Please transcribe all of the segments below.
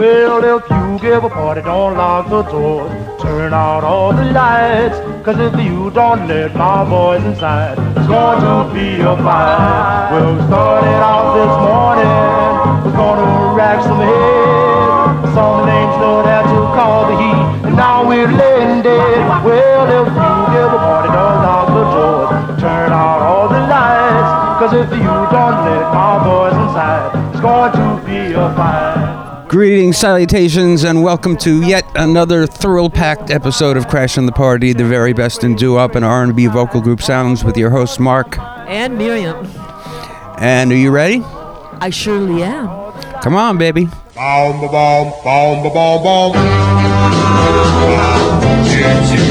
Well, if you give a party, don't lock the doors. Turn out all the lights. Cause if you don't let my boys inside, it's going to be a fight. Well, we started out this morning. We're gonna rack some heads. Some names know how to call the heat. And now we're laying dead. Well, if you give a party, don't lock the doors. Turn out all the lights. Cause if you don't let my boys inside, it's going to be a fight. Greetings, salutations, and welcome to yet another thrill-packed episode of Crash Crashing the Party, the very best in doo-wop and R&B vocal group sounds with your host Mark. And Miriam. And are you ready? I surely am. Come on, baby. Boom, ba boom, boom, ba boom, boom. Choo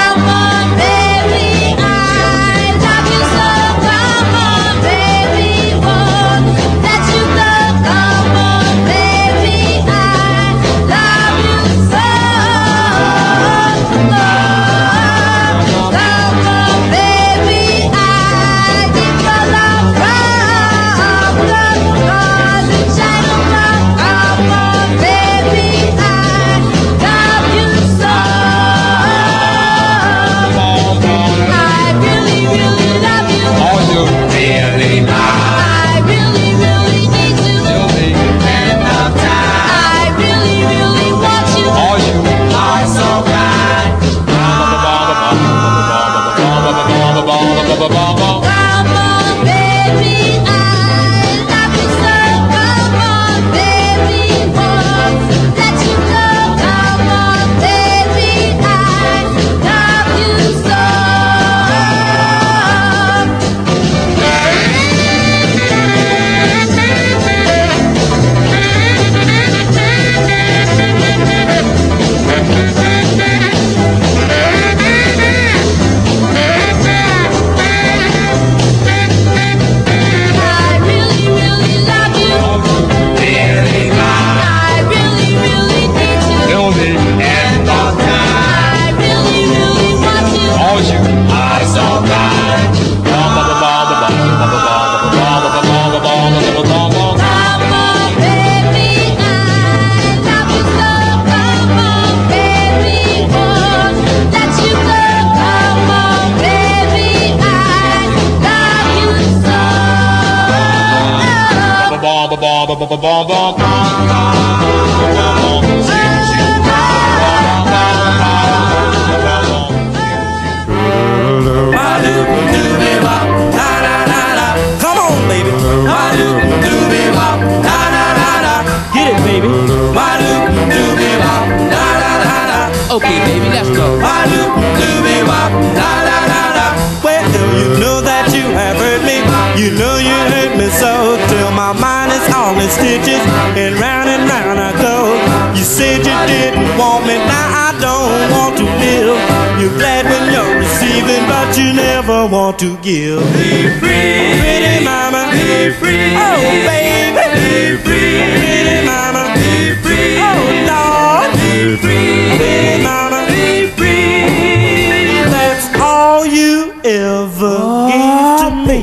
to. Be free. Pretty mama. Be free. Oh, baby. Be free. Pretty mama. Be free. Oh, Lord. Be free. Pretty mama. Be free. That's all you ever oh. gave to me.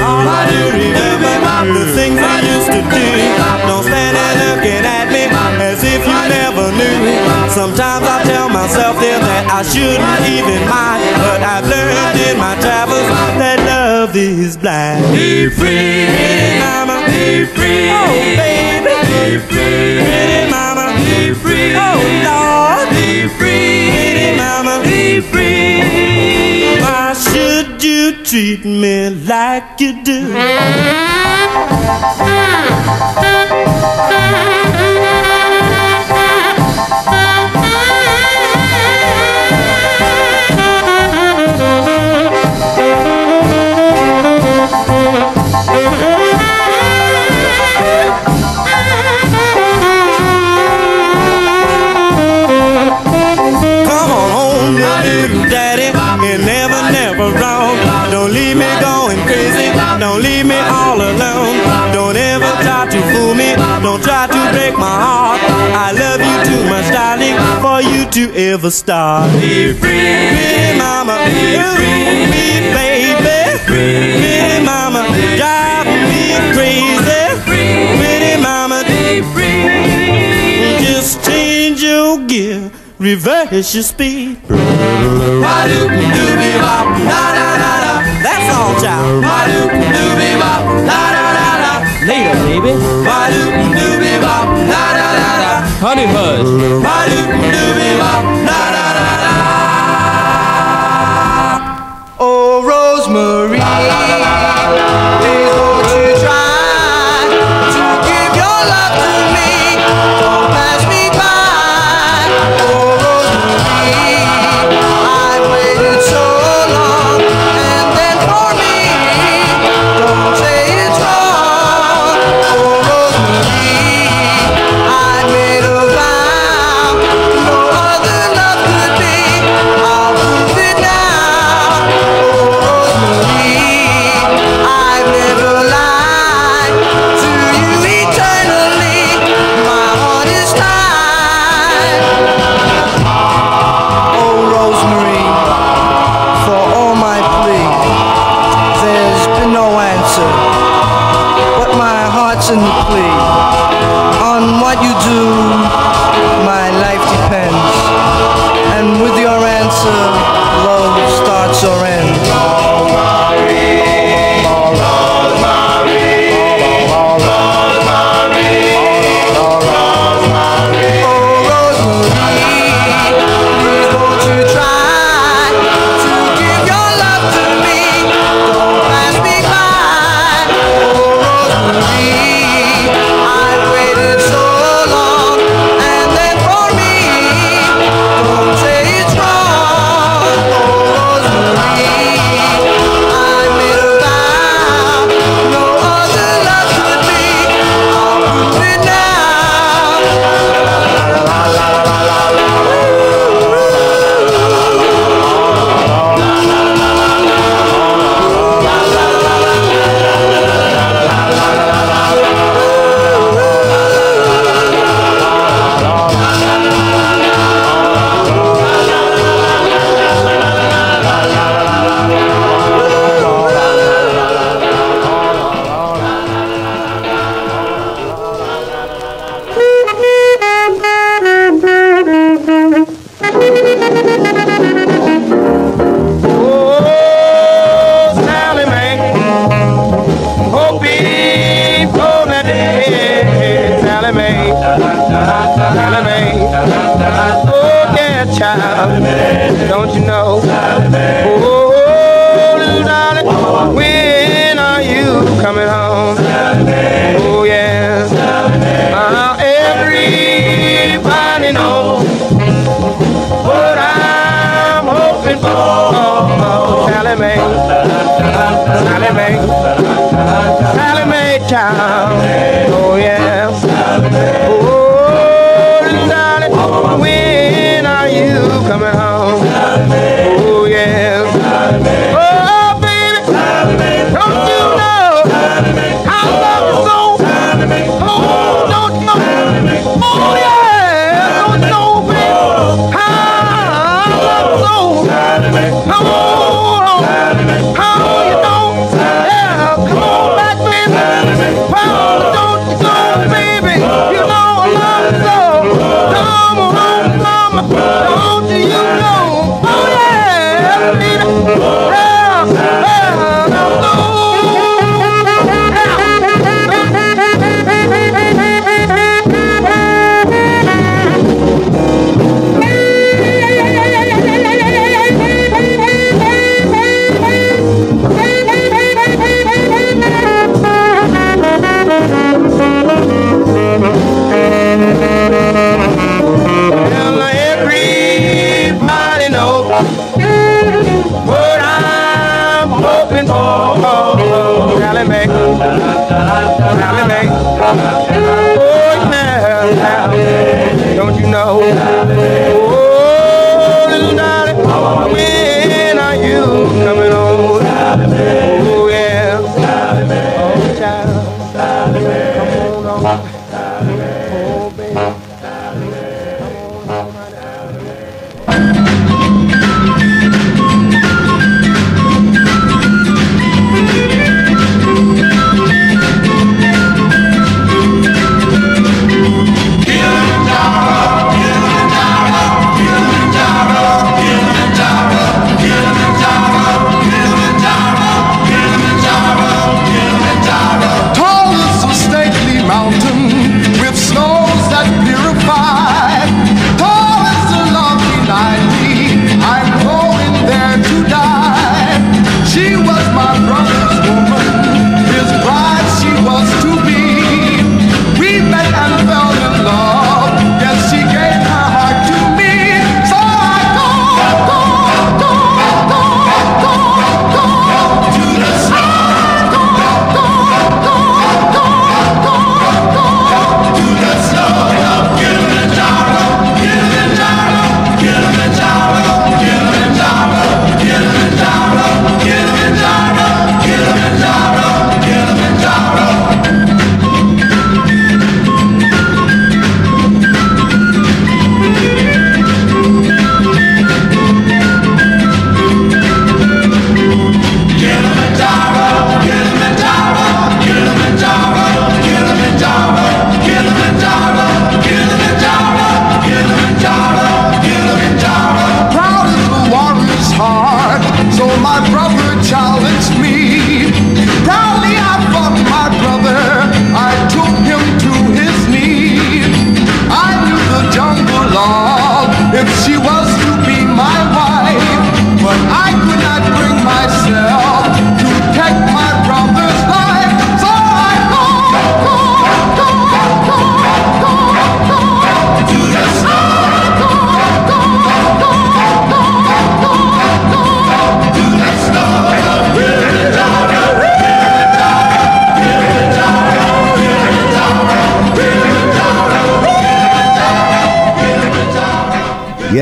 All I do remember the things I used to do. Don't stand there looking at me as if you never knew. Sometimes I tell myself there that I shouldn't even is blind. Be free, pretty mama. Be free, oh baby. Be free, pretty mama. Be free, oh Lord. Be free, pretty mama. Be free. Why should you treat me like you do? Hmm. Daddy, never, never wrong. Don't leave me going crazy. Don't leave me you ever start. Be free, be mama, be free, be baby, be mama, drive me crazy, pretty mama, be free. Just change your gear, reverse your speed. That's all, child. Later, baby. Honey Buzz.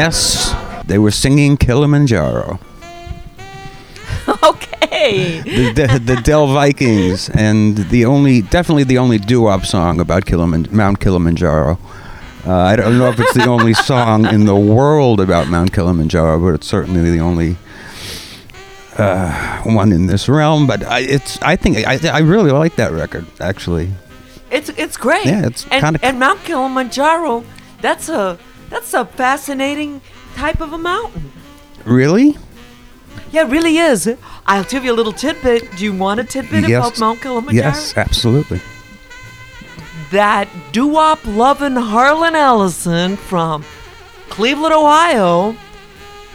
Yes, they were singing Kilimanjaro. Okay. The, the, the Del Vikings, and the only, definitely the only doo-wop song about Kiliman, Mount Kilimanjaro. Uh, I don't know if it's the only song in the world about Mount Kilimanjaro, but it's certainly the only uh, one in this realm. But I, it's, I think, I, I really like that record, actually. It's it's great. Yeah, it's and, kinda- and Mount Kilimanjaro. That's a that's a fascinating type of a mountain. Really? Yeah, it really is. I'll give you a little tidbit. Do you want a tidbit Yes. about Mount Kilimanjaro? Yes, absolutely. That doo-wop loving Harlan Ellison from Cleveland, Ohio,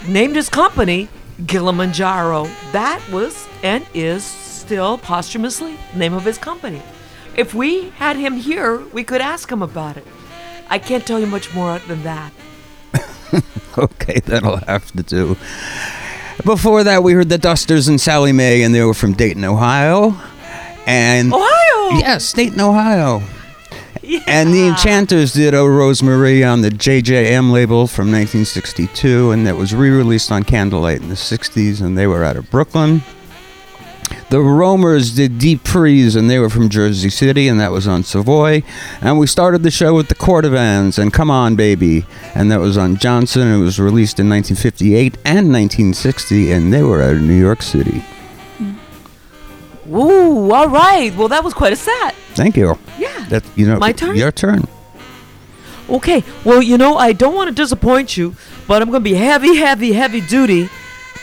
named his company Kilimanjaro. That was and is still posthumously the name of his company. If we had him here, we could ask him about it. I can't tell you much more than that. Okay, that'll have to do. Before that, we heard the Dusters and Sally Mae, and they were from Dayton, Ohio. And Ohio. yes, Dayton, Ohio. Yeah. And the Enchanters did "Oh Rosemary" on the JJM label from 1962, and that was re-released on Candlelight in the 60s, and they were out of Brooklyn. The Roamers did Deep Freeze, and they were from Jersey City, and that was on Savoy. And we started the show with the Cordovans and Come On Baby, and that was on Johnson. It was released in 1958 and 1960, and they were out of New York City. Ooh, all right. Well, that was quite a set. Thank you. Yeah. That you know, My turn? Your turn. Okay. Well, you know, I don't want to disappoint you, but I'm going to be heavy, heavy, heavy duty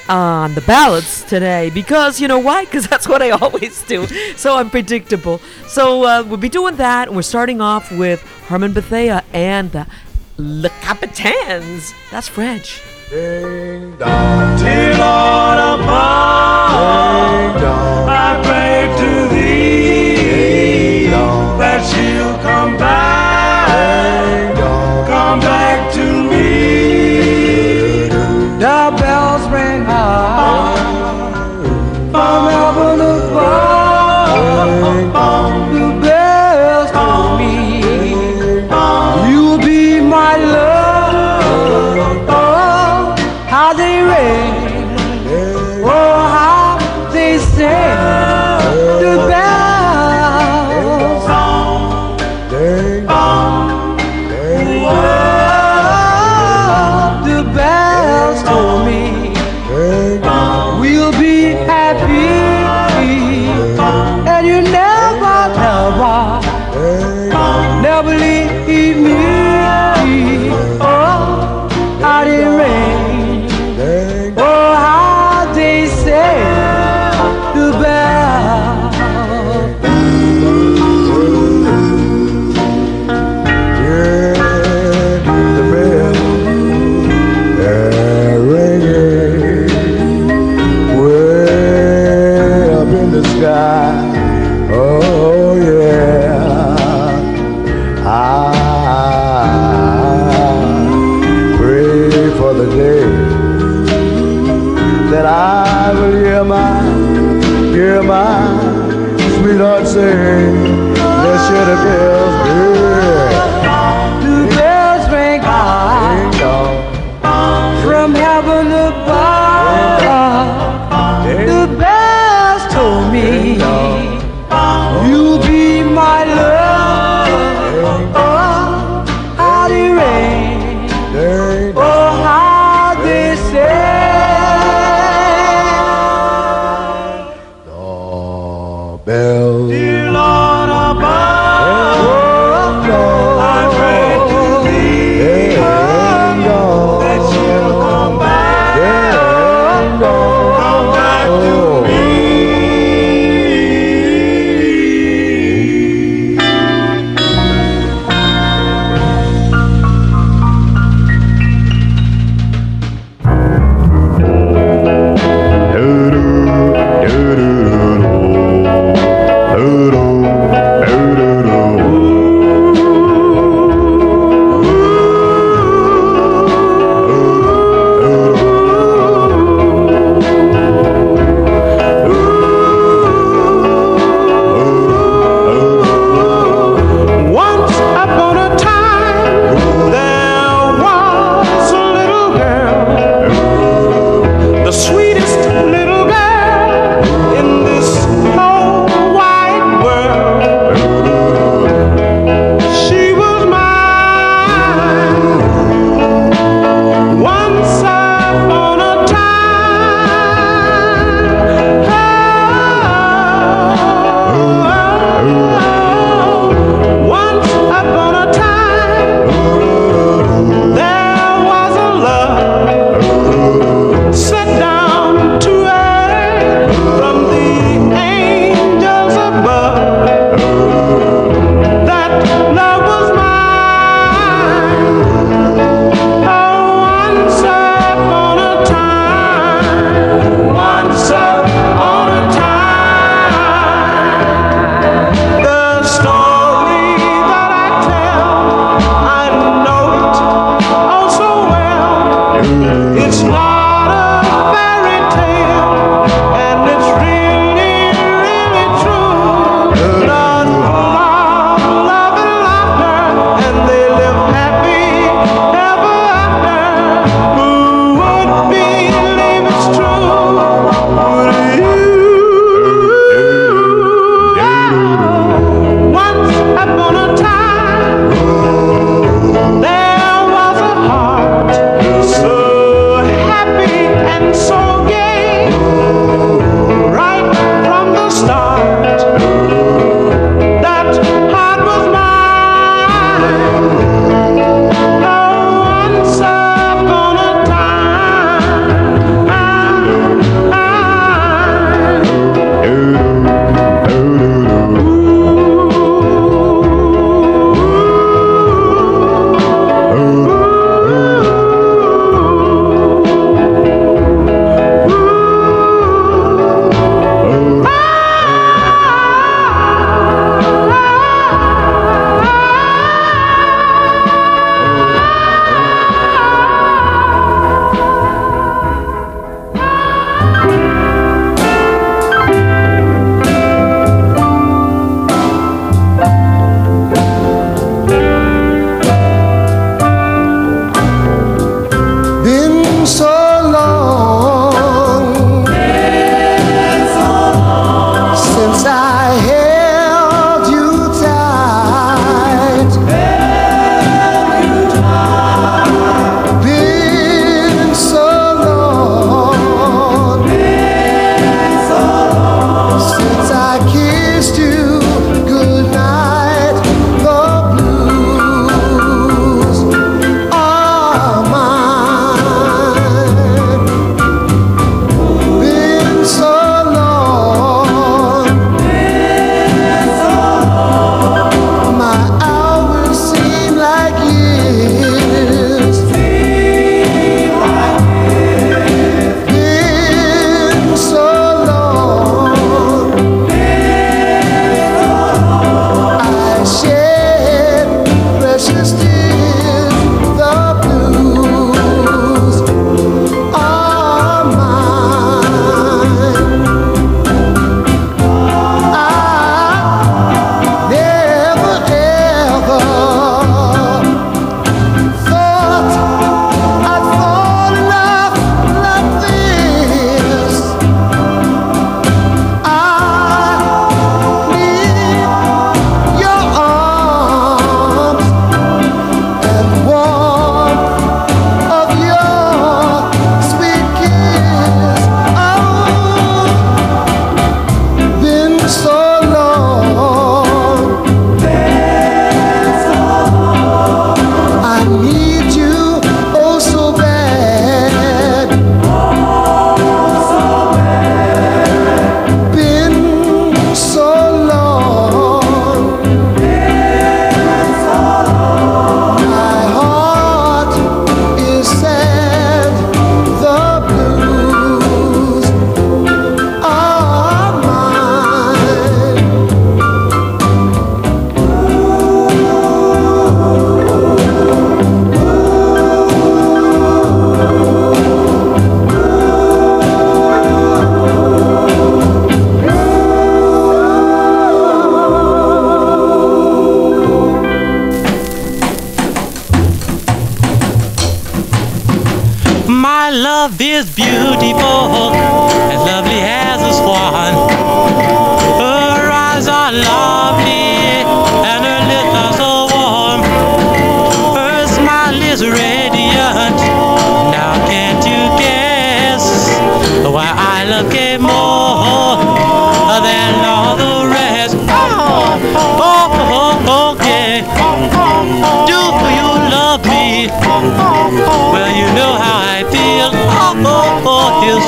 on the ballads today because you know why? Because that's what I always do. So I'm predictable. So uh, we'll be doing that, and we're starting off with Harmon Bethea and the Le Capitaines. That's French. Ding on above, I pray to my love is beautiful, as lovely as a swan. Her eyes are lovely,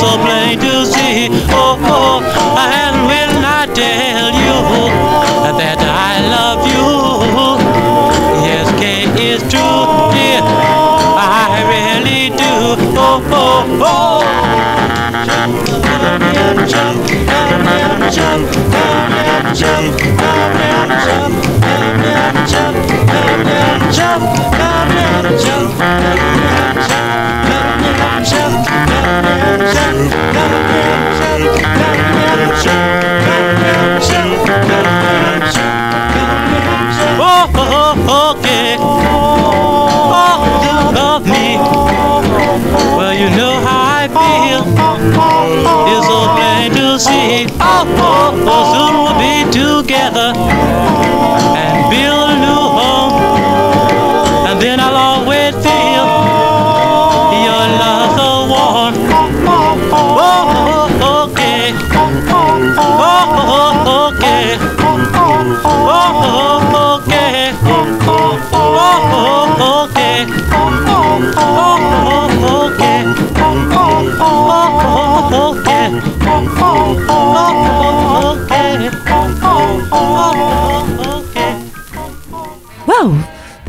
so plain to see. Oh, oh, and when I tell you that I love you, yes, Kay is true, dear. I really do. Oh, oh, oh. Oh, oh, oh, okay. Oh, you love me. Well, you know how I feel. It's so plain to see. Oh, oh, oh, soon we'll be together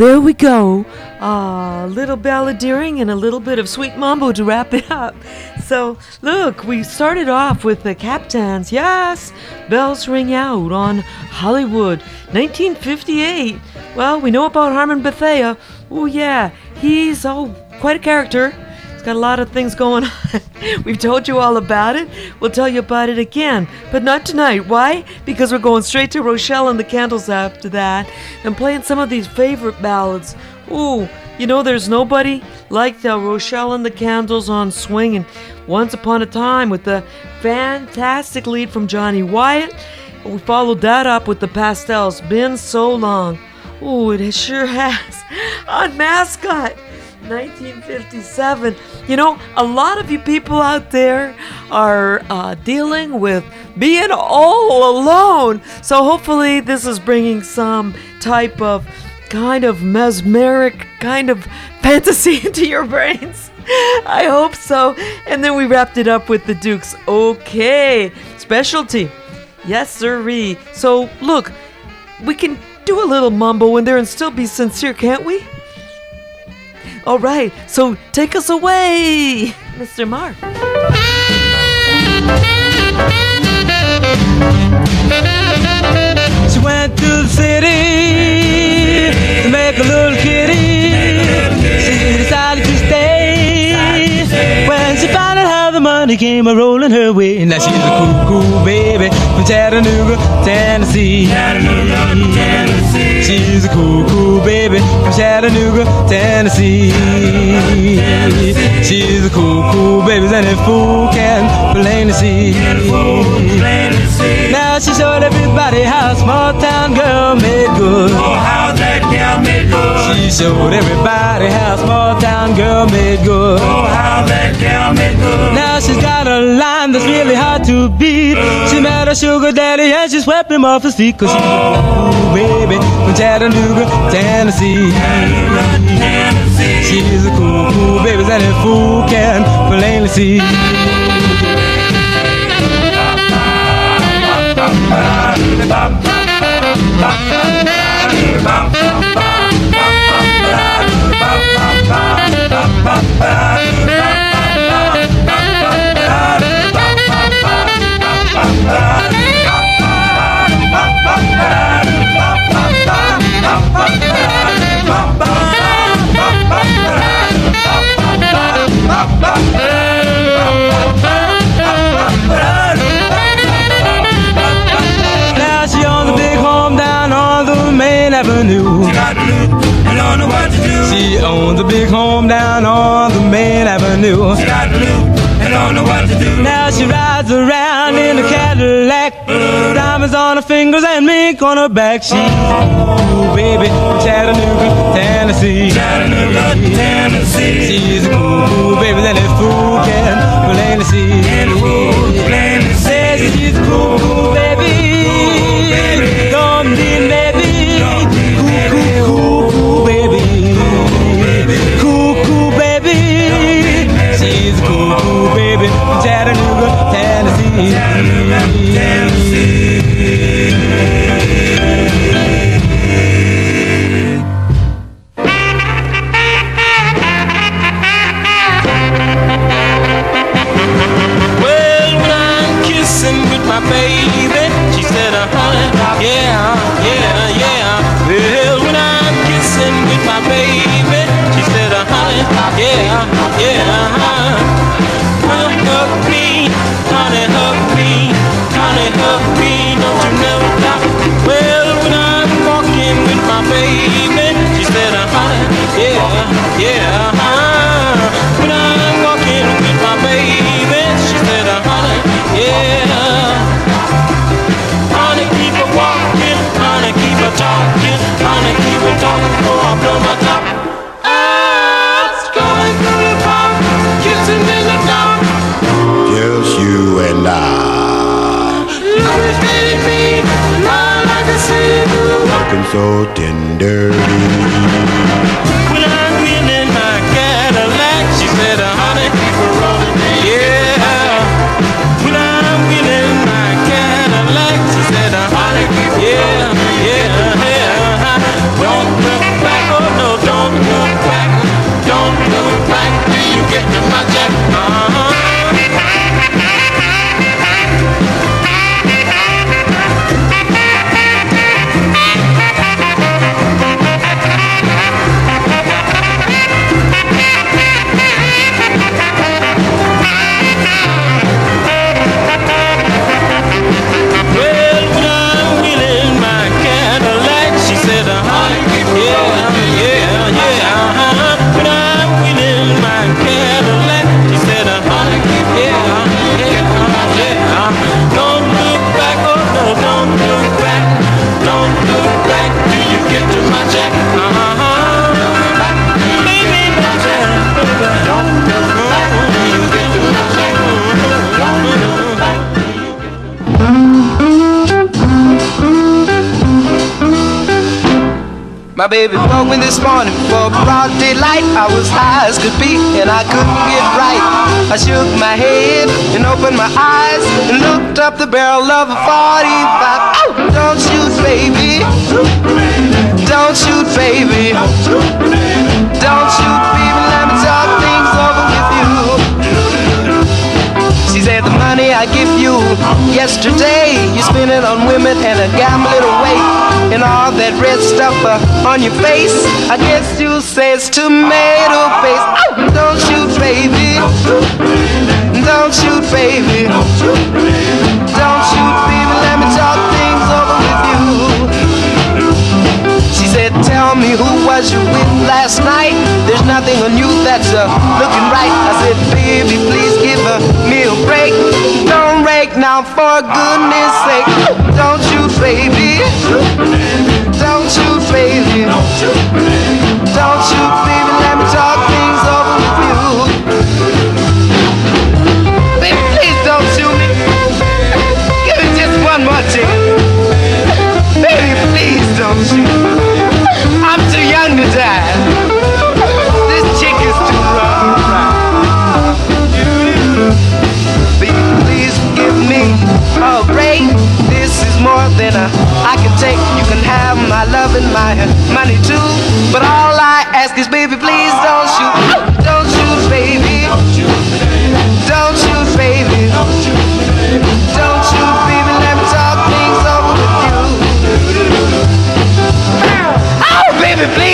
there we go. A little balladeering and a little bit of sweet mambo to wrap it up. So, look, we started off with the Captains. Yes, bells ring out on Hollywood, 1958. Well, we know about Harmon Bethea. Oh, yeah, he's oh quite a character. He's got a lot of things going on. We've told you all about it. We'll tell you about it again, but not tonight. Why? Because we're going straight to Rochelle and the Candles after that and playing some of these favorite ballads. Ooh, you know, there's nobody like the Rochelle and the Candles on swing and Once Upon a Time with the fantastic lead from Johnny Wyatt. We followed that up with the Pastels. Been so long. Ooh, it sure has. On Mascot. 1957. You know, a lot of you people out there are uh, dealing with being all alone. So hopefully, this is bringing some type of kind of mesmeric kind of fantasy into your brains. I hope so. And then we wrapped it up with the Dukes. Okay, specialty. Yes, sirree. So look, we can do a little mumble in there and still be sincere, can't we? All right, so take us away, Mr. Mark. She went to the city to make a little kitty. She decided to stay when she found money came a rolling her way. Now she's a cool, cool baby from Chattanooga, Tennessee. She's a cool, cool baby from Chattanooga, Tennessee. She's a cool, cool baby, and a fool can plainly see. Now she showed everybody how a small town girl made good. Oh, She showed everybody how a small town girl made good. Oh, how that girl made good. Now she's got a line that's really hard to beat. She met a sugar daddy and she swept him off his feet. Cause she's a cool baby from Chattanooga, Tennessee. She's a cool, cool baby that a fool can plainly see. Now she owns a big home down on the avenue. and to do. She owns a big home down on the main avenue. She got loot and don't know what to do. Now she rides around in a Cadillac, diamonds on her fingers and mink on her back. She's cool, baby, from Chattanooga, Tennessee. Chattanooga, Tennessee. She's a cool, baby, that that fool Tennessee. Baby woke me this morning for broad daylight. I was high as could be, and I couldn't get right. I shook my head and opened my eyes and looked up the barrel of a 45. Oh, don't shoot, baby. Don't shoot, baby. Don't shoot, baby. Let me talk things over with you. She said the money I give you yesterday, you spend it on women and a gamble it away. And all that red stuff uh, on your face, I guess you'll say it's tomato paste. Don't shoot, baby. Don't shoot, baby. Don't shoot, baby. Let me talk things over with you. She said, Tell me who was you with last night? There's nothing on you that's uh, looking right. I said, Baby, please give uh, me a break. Don't rake now, for goodness sake. Don't shoot, baby. Don't shoot, baby. Don't shoot, baby. Let me talk things over love and my money too. But all I ask is, baby, please don't shoot. Don't shoot, baby. Don't shoot, baby. Don't shoot, baby. Let me talk things over with you. Oh, baby, please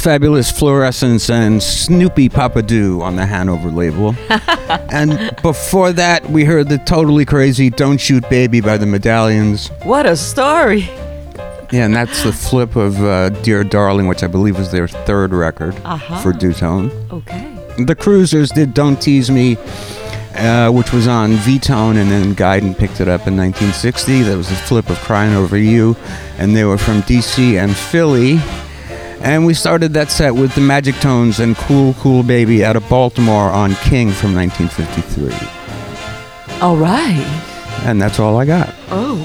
Fabulous Fluorescence and Snoopy Papadoo on the Hanover label. and before that, we heard the totally crazy Don't Shoot Baby by the Medallions. What a story. Yeah, and that's the flip of uh, Dear Darling, which I believe was their third record Uh-huh. for Dootone. Okay. The Cruisers did Don't Tease Me, uh, which was on V-Tone, and then Guyden picked it up in 1960. That was the flip of Crying Over You, and they were from DC and Philly. And we started that set with the Magic Tones and Cool Cool Baby out of Baltimore on King from 1953. All right. And that's all I got. Oh,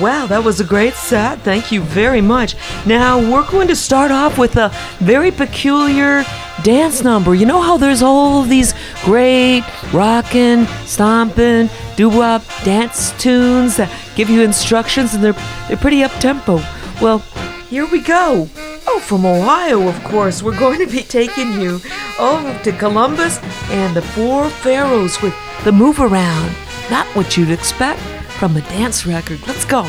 wow, that was a great set. Thank you very much. Now, we're going to start off with a very peculiar dance number. You know how there's all these great rockin', stompin', doo-wop dance tunes that give you instructions and they're they're pretty up tempo. Well, here we go. From Ohio, of course. We're going to be taking you oh to Columbus and the Four Pharaohs with the Move Around. Not what you'd expect from a dance record. Let's go.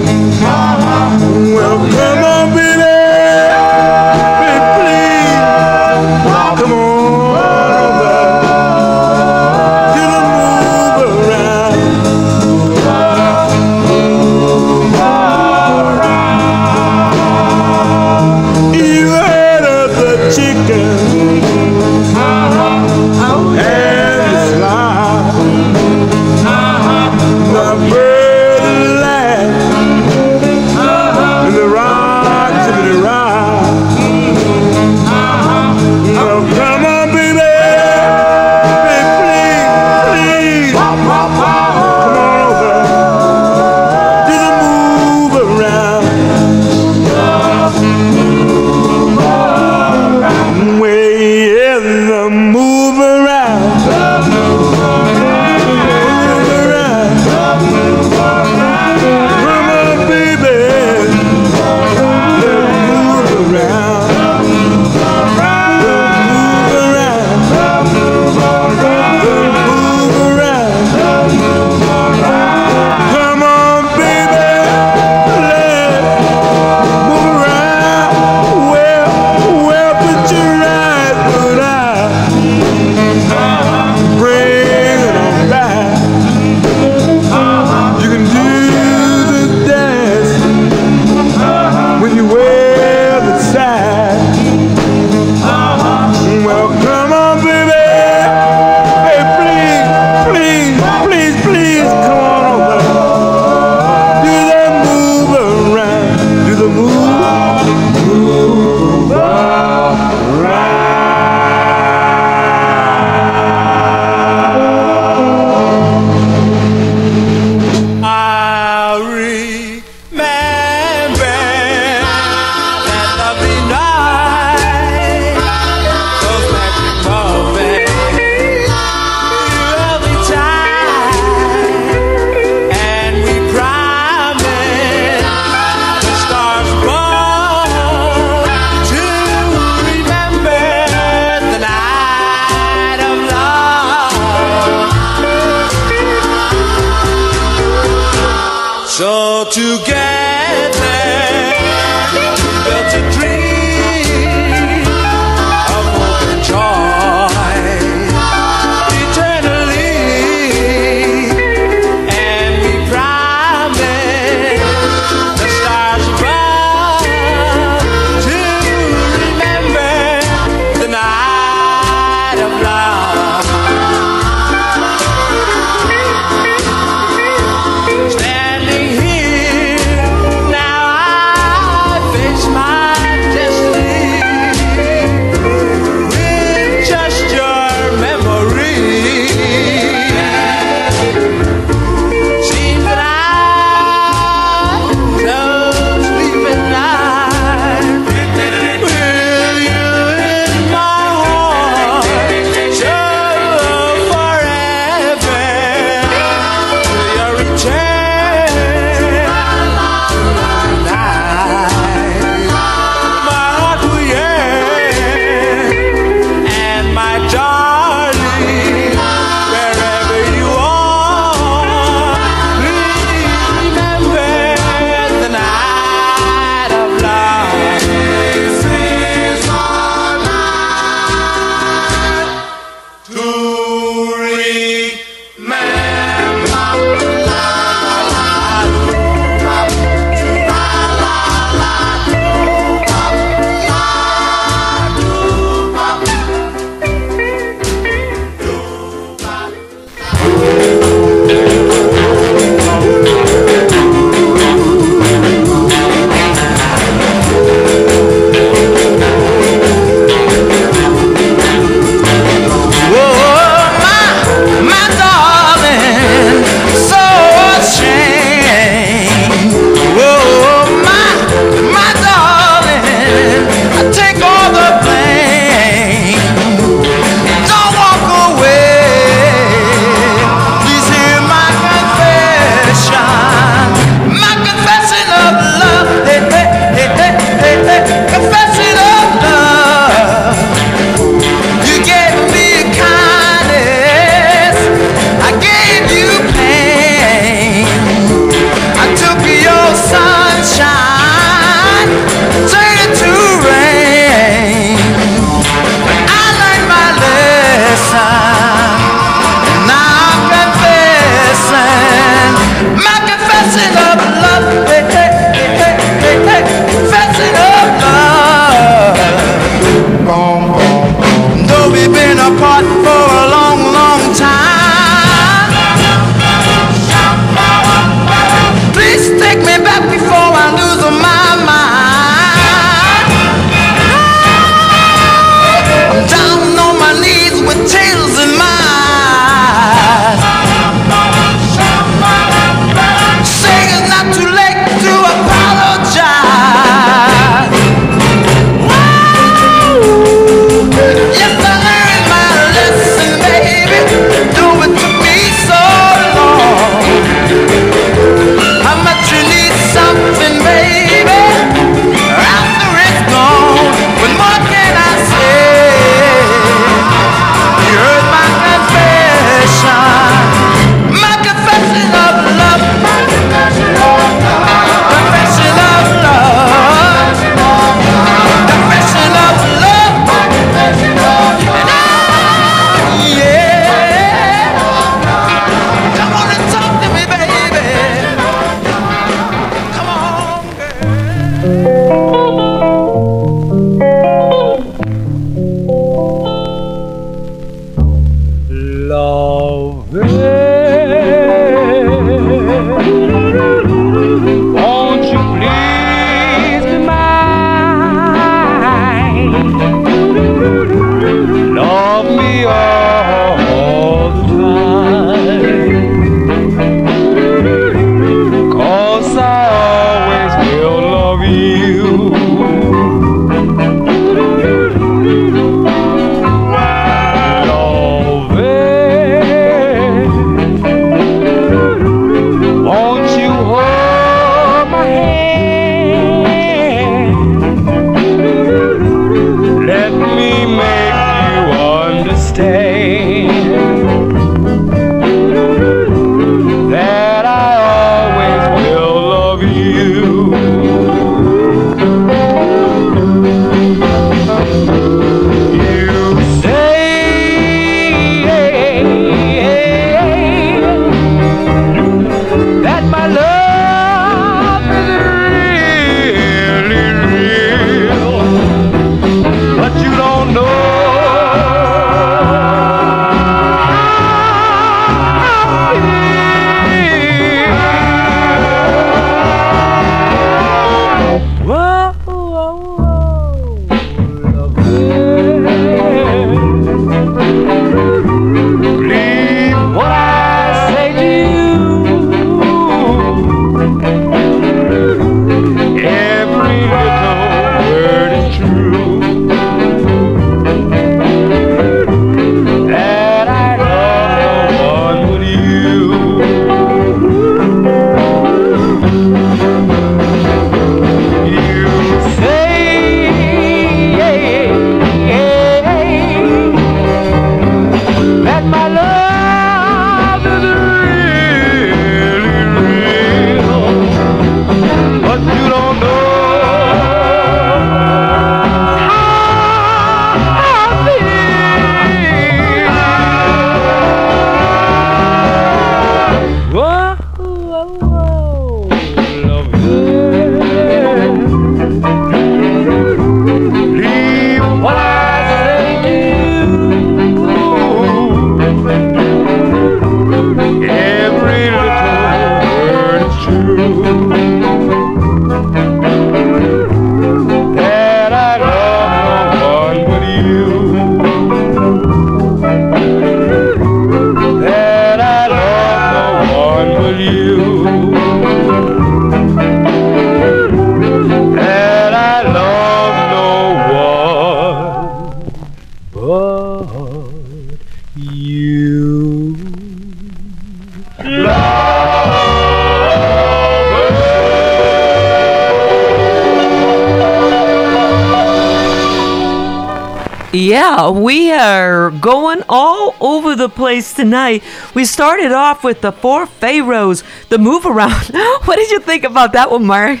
We are going all over the place tonight. We started off with the Four Pharaohs, the move around. what did you think about that one, Mark?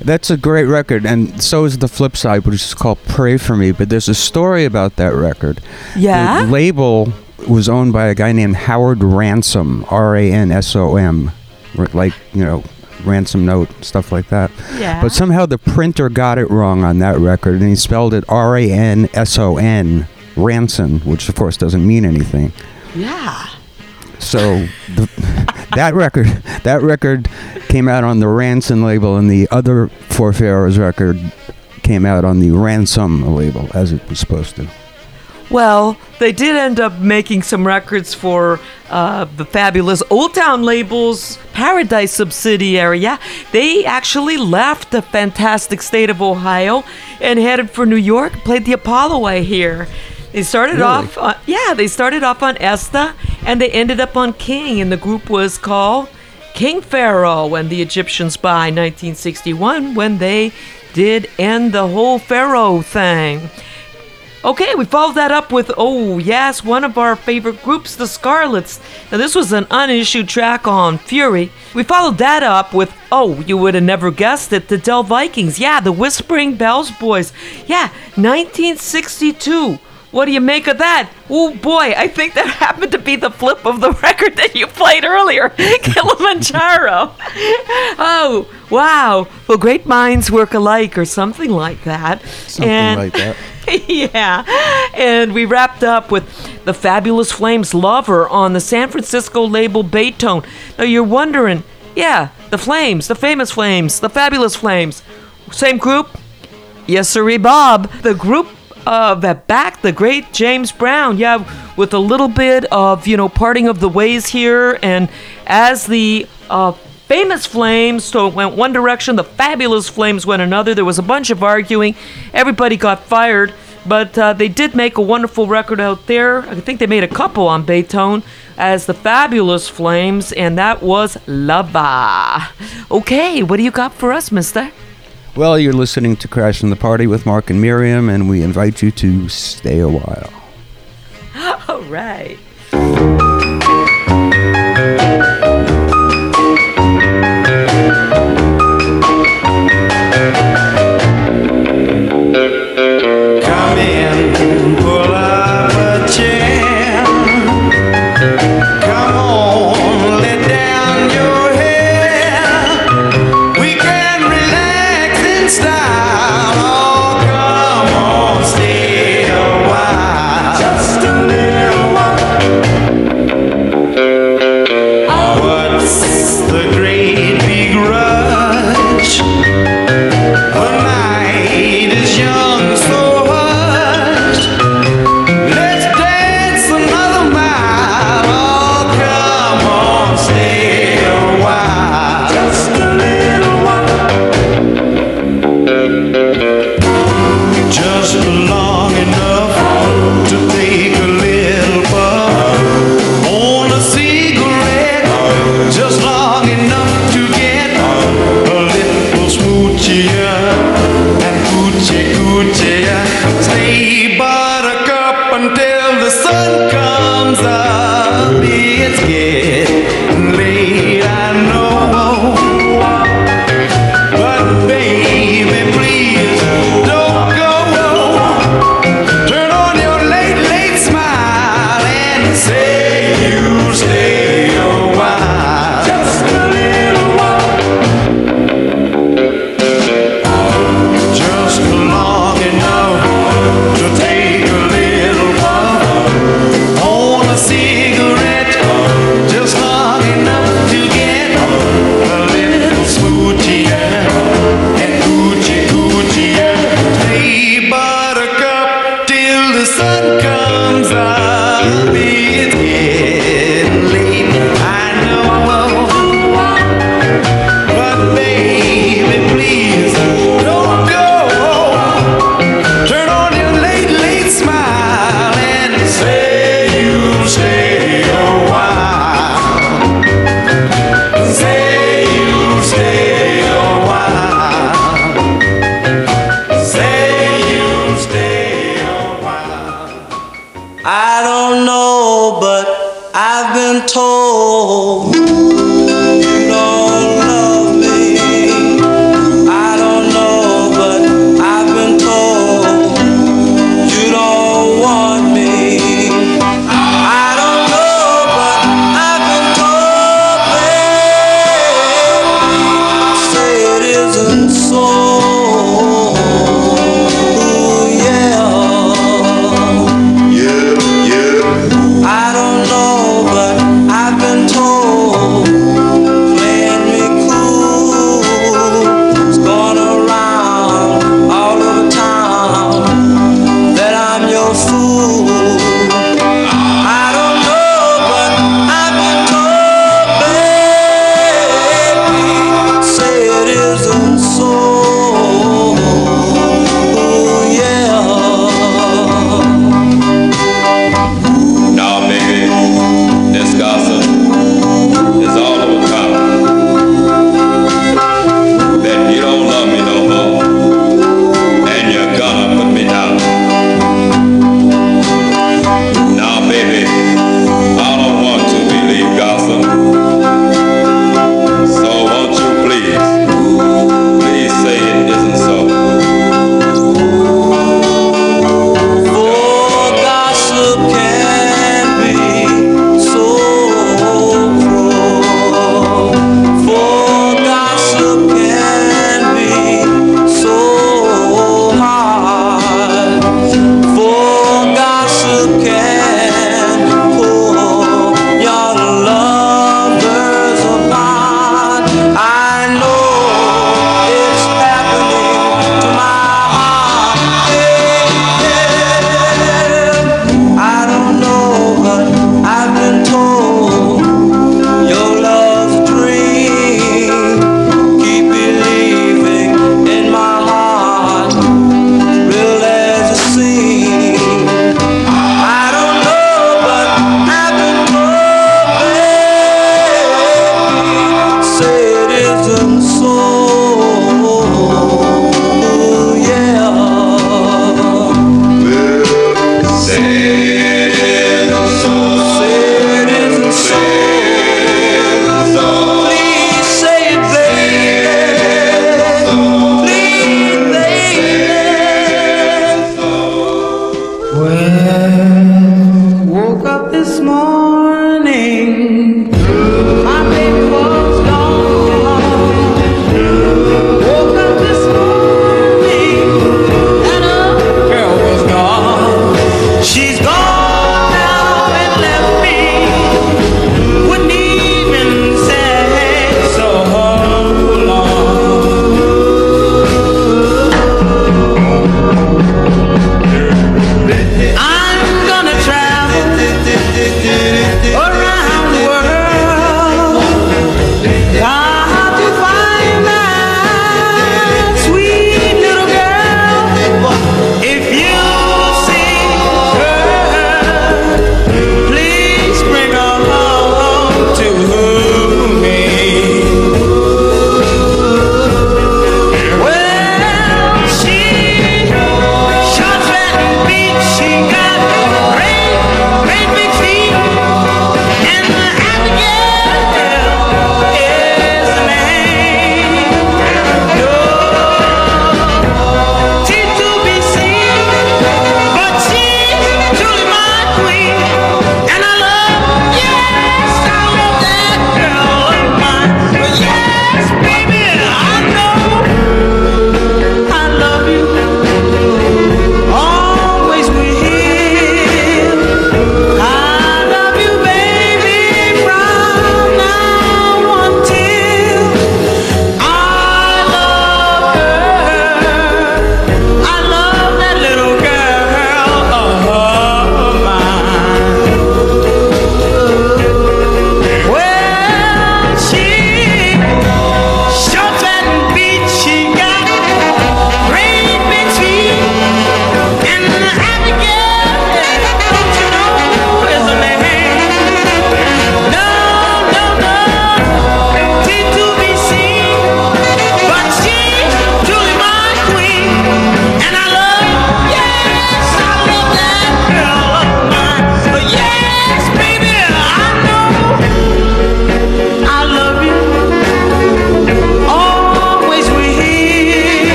That's a great record, and so is the flip side, which is called "Pray for Me." But there's a story about that record. Yeah? The label was owned by a guy named Howard Ransom, R A N S O M, like you know, ransom note stuff like that. Yeah. But somehow the printer got it wrong on that record, and he spelled it R A N S O N, Ranson, which of course doesn't mean anything. Yeah. So the, that record, that record came out on the Ransom label, and the other Four Pharaohs record came out on the Ransom label, as it was supposed to. Well, they did end up making some records for uh, the fabulous Old Town Labels Paradise subsidiary. Yeah, they actually left the fantastic state of Ohio and headed for New York. Played the Apollo I hear. They started Really? off, on, yeah, they started off on Esta and they ended up on King, and the group was called King Pharaoh and the Egyptians by 1961 when they did end the whole Pharaoh thing. Okay, we followed that up with, oh, yes, one of our favorite groups, the Scarlets. Now, this was an unissued track on Fury. We followed that up with, oh, you would have never guessed it, the Dell Vikings. Yeah, the Whispering Bells Boys. Yeah, 1962. What do you make of that? Oh boy, I think that happened to be the flip of the record that you played earlier, Kilimanjaro. oh, wow. Well, great minds work alike, or something like that. Something And- like that. yeah. And we wrapped up with the Fabulous Flames Lover on the San Francisco label Baytone. Now you're wondering, yeah, the Flames, the famous Flames, the Fabulous Flames. Same group? Yes, sirree, Bob. The group uh, that backed the great James Brown. Yeah, with a little bit of, you know, parting of the ways here. And as the uh, famous flames so it went one direction the fabulous flames went another. There was a bunch of arguing. Everybody got fired. But uh, they did make a wonderful record out there. I think they made a couple on Baytone as the fabulous flames and that was lava okay what do you got for us mister Well, you're listening to Crashing the Party with Mark and Miriam, and we invite you to stay a while. all right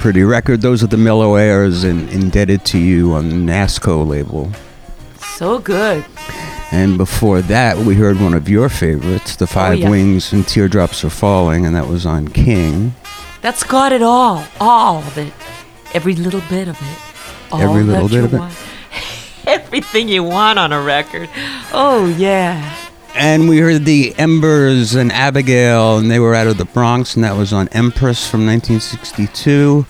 pretty record. Those are the Mellow Airs and Indebted to You on the NASCO label. So good. And before that, we heard one of your favorites, The Five Oh, yeah. Wings and Teardrops Are Falling, and that was on King. That's got it all. All of it. Every little bit of it. All Every little bit of it. want. Everything you want on a record. Oh, yeah. And we heard the Embers and Abigail, and they were out of the Bronx, and that was on Empress from 1962.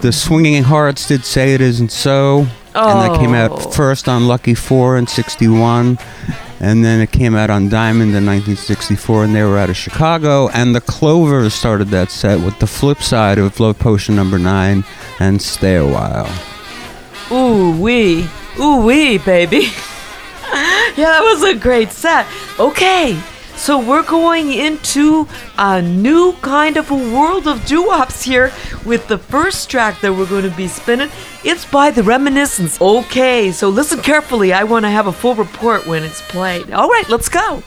The Swinging Hearts did Say It Isn't So, and that came Oh. out first on Lucky Four in 61, and then it came out on Diamond in 1964, and they were out of Chicago. And the Clovers started that set with the flip side of Love Potion Number 9 and Stay a While. Ooh wee. Ooh wee, baby. yeah, that was a great set. Okay, so we're going into a new kind of a world of doo-wops here with the first track that we're going to be spinning. It's by the Reminiscence. Okay, so listen carefully. I want to have a full report when it's played. All right, let's go.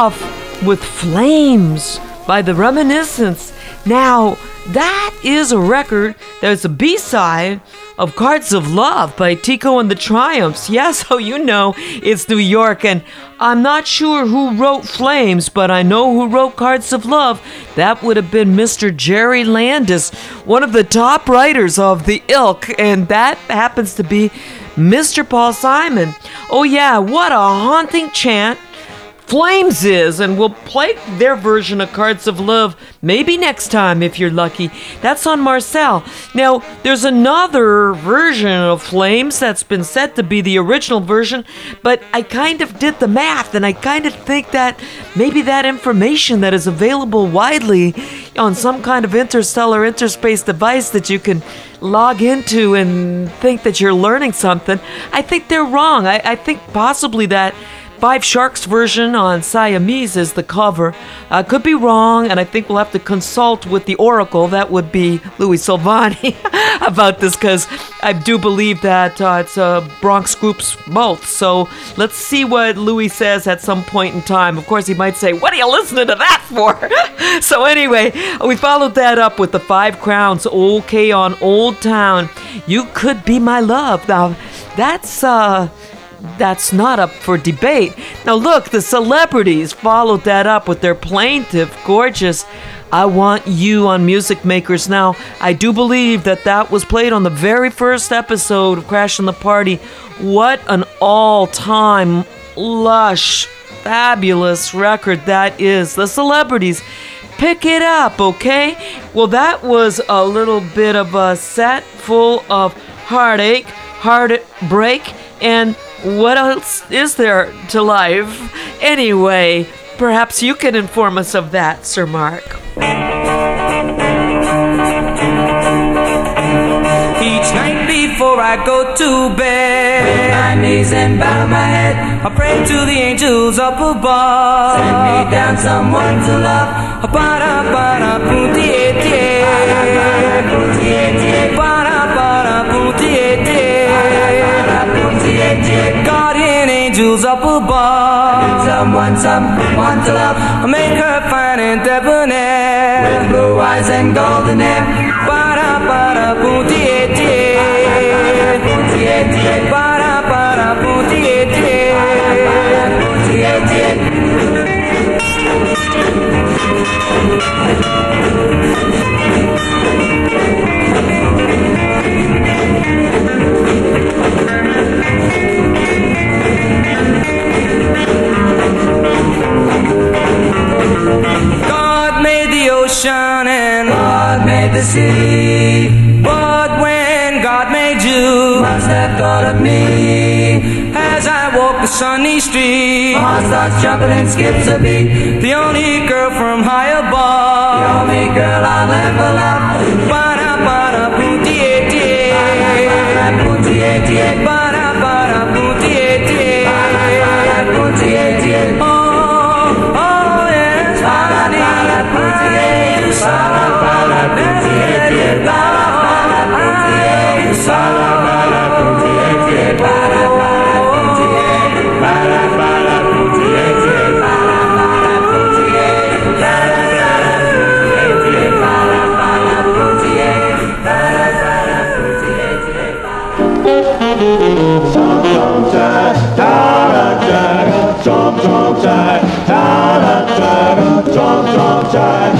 off with Flames by The Reminiscence. Now, that is a record that's a B side of Cards of Love by Tico and the Triumphs. Yes, oh, you know, it's New York, and I'm not sure who wrote Flames, but I know who wrote Cards of Love. That would have been Mr. Jerry Landis, one of the top writers of the ilk, and that happens to be Mr. Paul Simon. Oh, yeah, what a haunting chant Flames is, and we'll play their version of Cards of Love maybe next time if you're lucky. That's on Marcel. Now, there's another version of Flames that's been said to be the original version, but I kind of did the math and I kind of think that maybe that information that is available widely on some kind of interstellar interspace device that you can log into and think that you're learning something, I think they're wrong. I, I think possibly that. Five Sharks version on Siamese is the cover. I could be wrong, and I think we'll have to consult with the Oracle. That would be Louis Silvani about this, because I do believe that uh, it's a Bronx groups both. So let's see what Louis says at some point in time. Of course, he might say, "What are you listening to that for?" so anyway, we followed that up with the Five Crowns, "Okay" on Old Town. You could be my love. Now, that's uh that's not up for debate. Now, look, the celebrities followed that up with their plaintive, gorgeous I Want You on Music Makers. Now, I do believe that that was played on the very first episode of Crashing the Party. What an all time, lush, fabulous record that is. The celebrities. Pick it up, okay? Well, that was a little bit of a set full of heartache, heartbreak, and what else is there to life? Anyway, perhaps you can inform us of that, Sir Mark. Each night before I go to bed, Bend my knees and bow my head. I pray to the angels up above. Send me down someone to love. Ba-da, ba-da, boo-dee-dee. Ba-da, ba-da, boo-dee-dee. Guardian angels up above. Someone, someone to love. I make her fine and debonair. With blue eyes and golden hair. Ba-da, ba-da, boo-dee-dee. Ba-da, ba-da, boo-dee-dee. God and God made the sea. But when God made you, must have thought of me. As I walk the sunny street, my heart starts jumping and skips a beat. The only girl from high above, the only girl I'll ever love. Ba-da, ba-da, Pleasure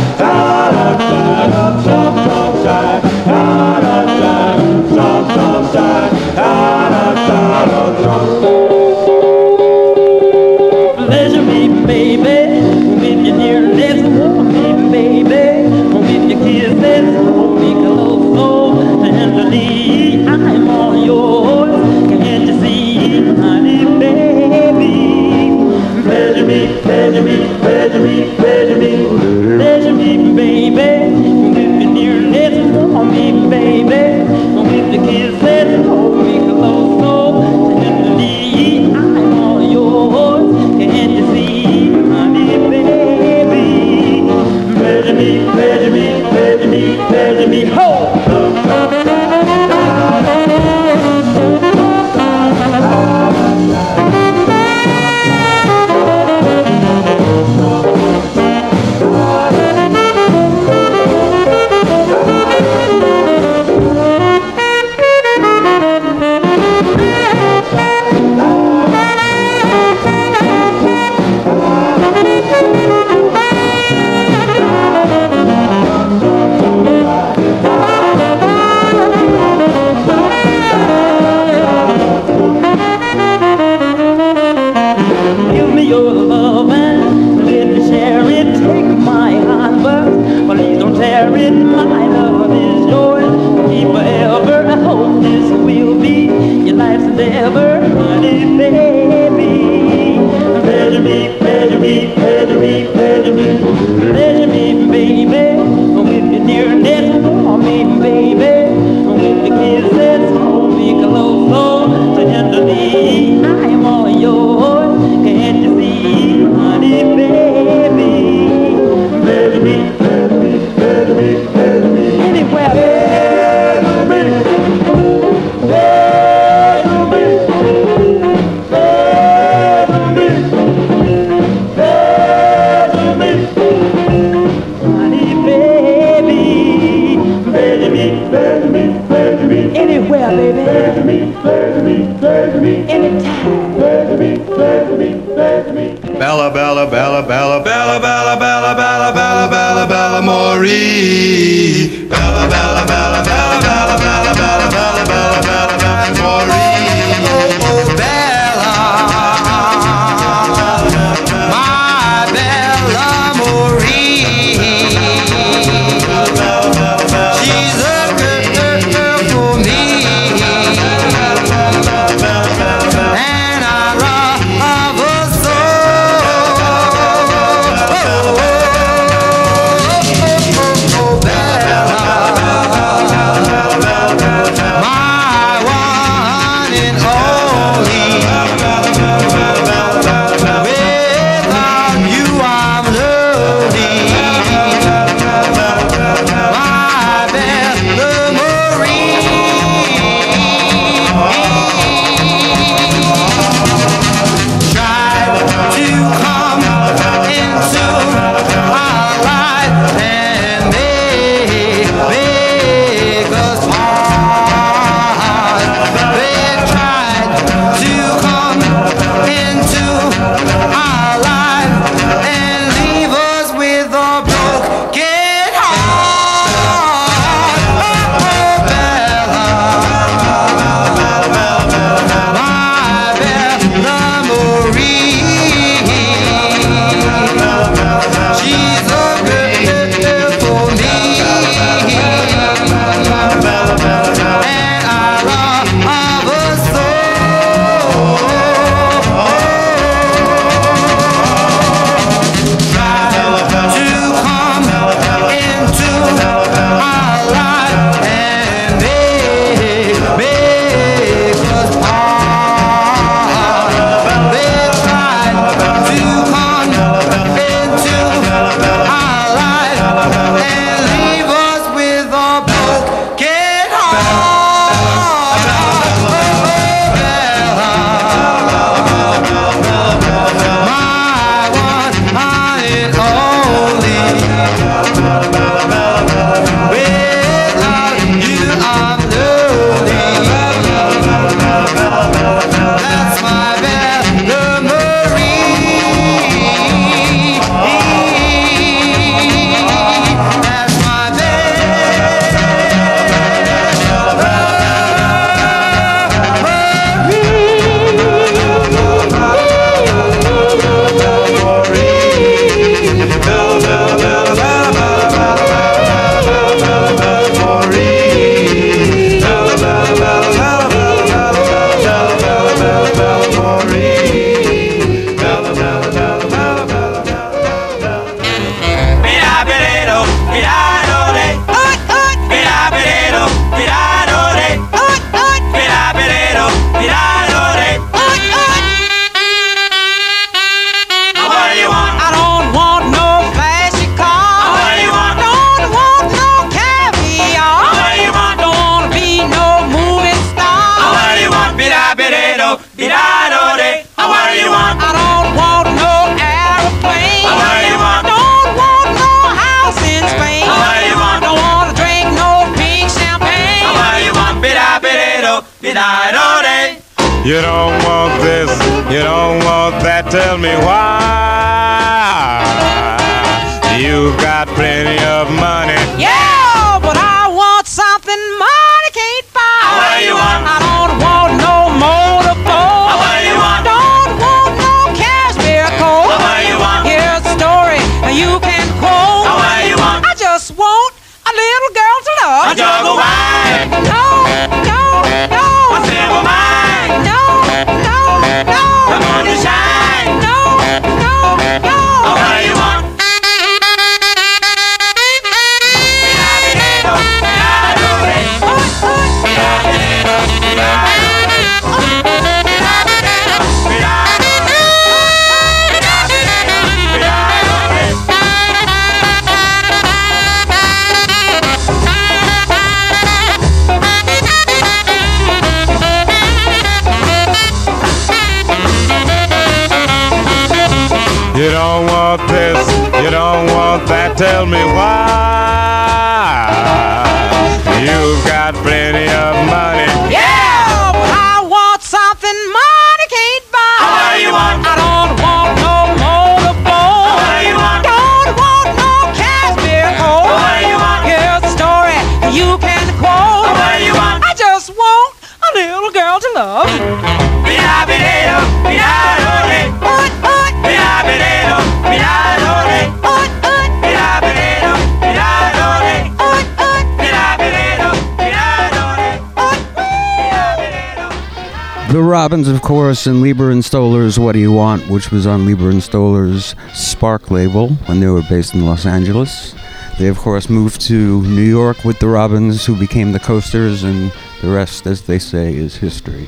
The Robins, of course, and Lieber and Stoller's What Do You Want, which was on Lieber and Stoller's Spark label when they were based in Los Angeles. They, of course, moved to New York with the Robins, who became the Coasters, and the rest, as they say, is history.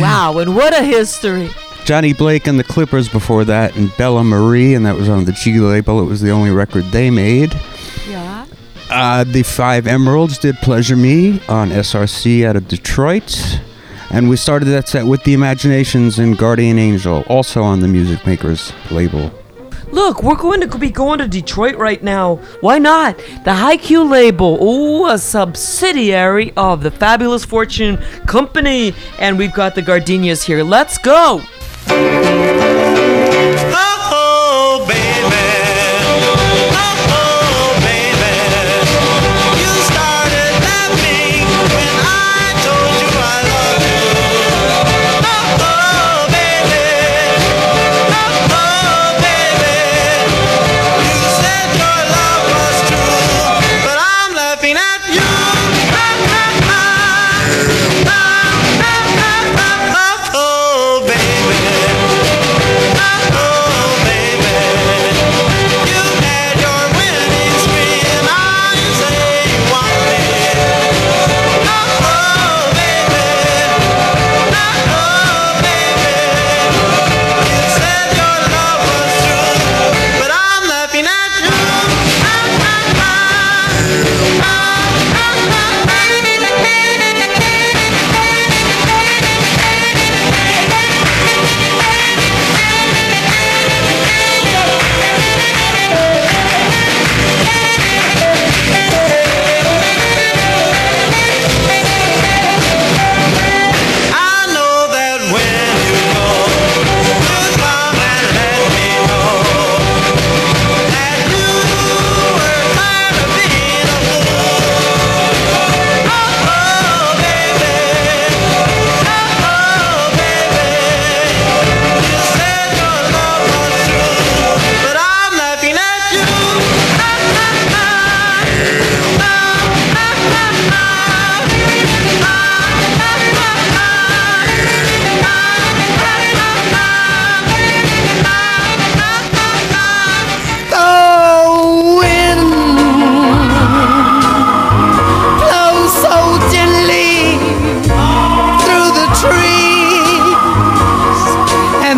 Wow, and what a history. Johnny Blake and the Clippers before that, and Bella Marie, and that was on the Gee label. It was the only record they made. Yeah. Uh, the Five Emeralds did Pleasure Me on SRC out of Detroit. And we started that set with the Imaginations and Guardian Angel, also on the Music Makers label. Look, we're going to be going to Detroit right now. Why not? The Hi-Q label, ooh, a subsidiary of the Fabulous Fortune Company. And we've got the Gardenias here. Let's go.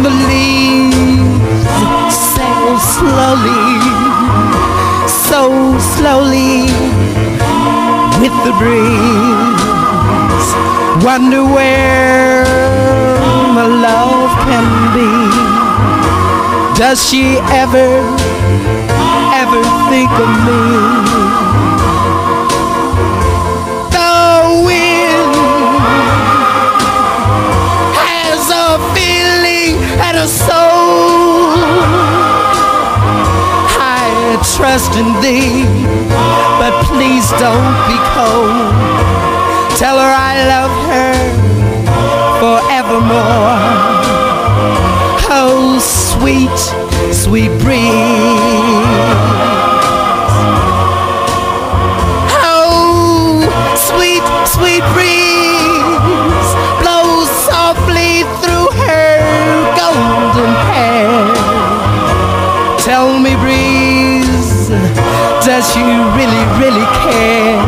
The leaves sail slowly, so slowly with the breeze. Wonder where my love can be. Does she ever, ever think of me? A soul. I trust in thee, but please don't be cold. Tell her I love her forevermore. Oh, sweet, sweet breeze. Oh, sweet, sweet breeze she really, really care?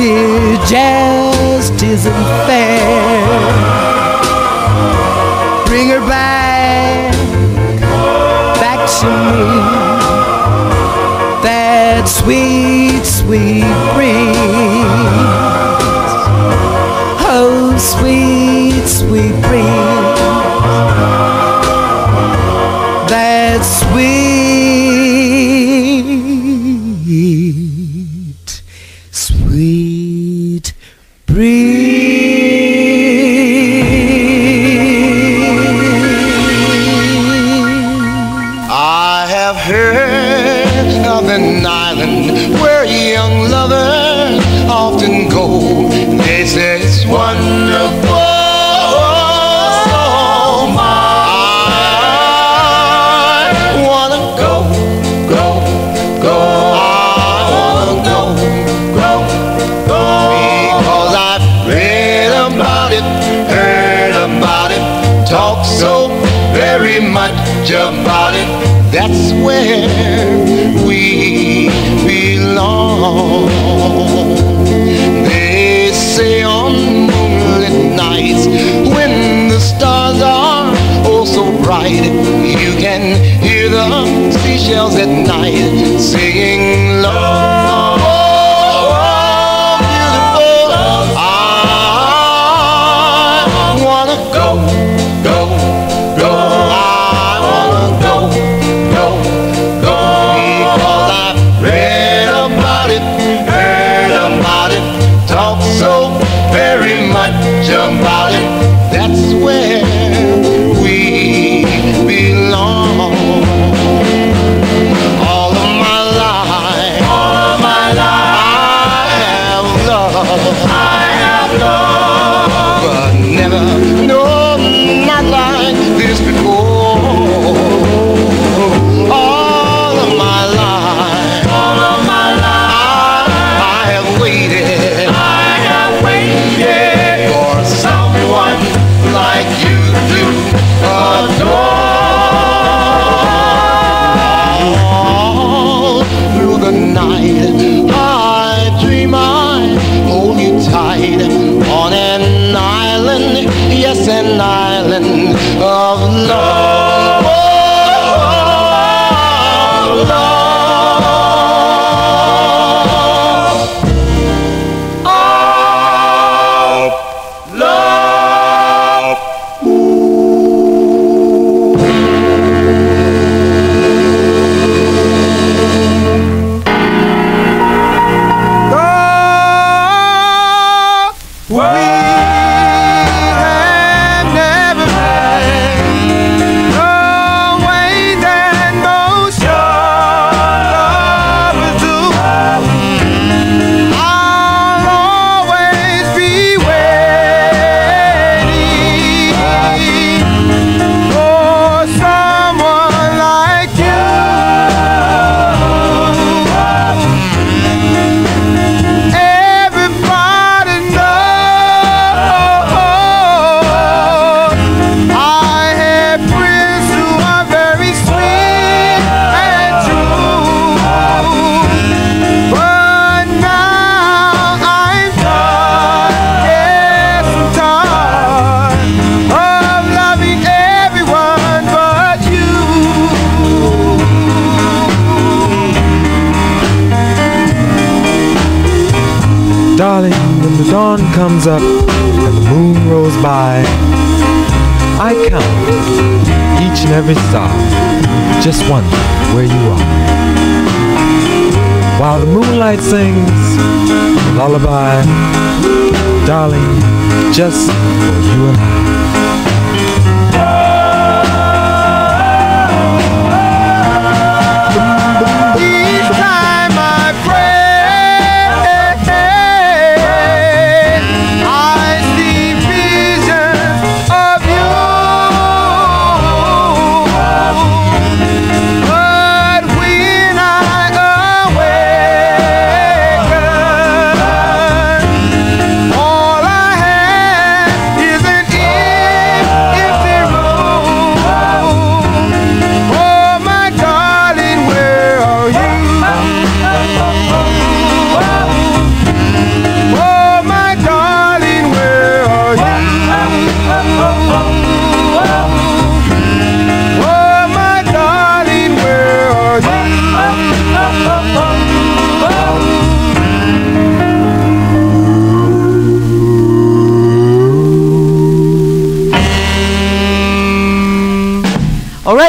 It just isn't fair bring her back, back to me. That sweet, sweet breeze. You can hear the seashells at night yes, an island of love. Comes up and the moon rolls by, I count each and every star, just wonder where you are. While the moonlight sings a lullaby, darling, just for you and I.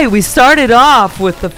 right, we started off with the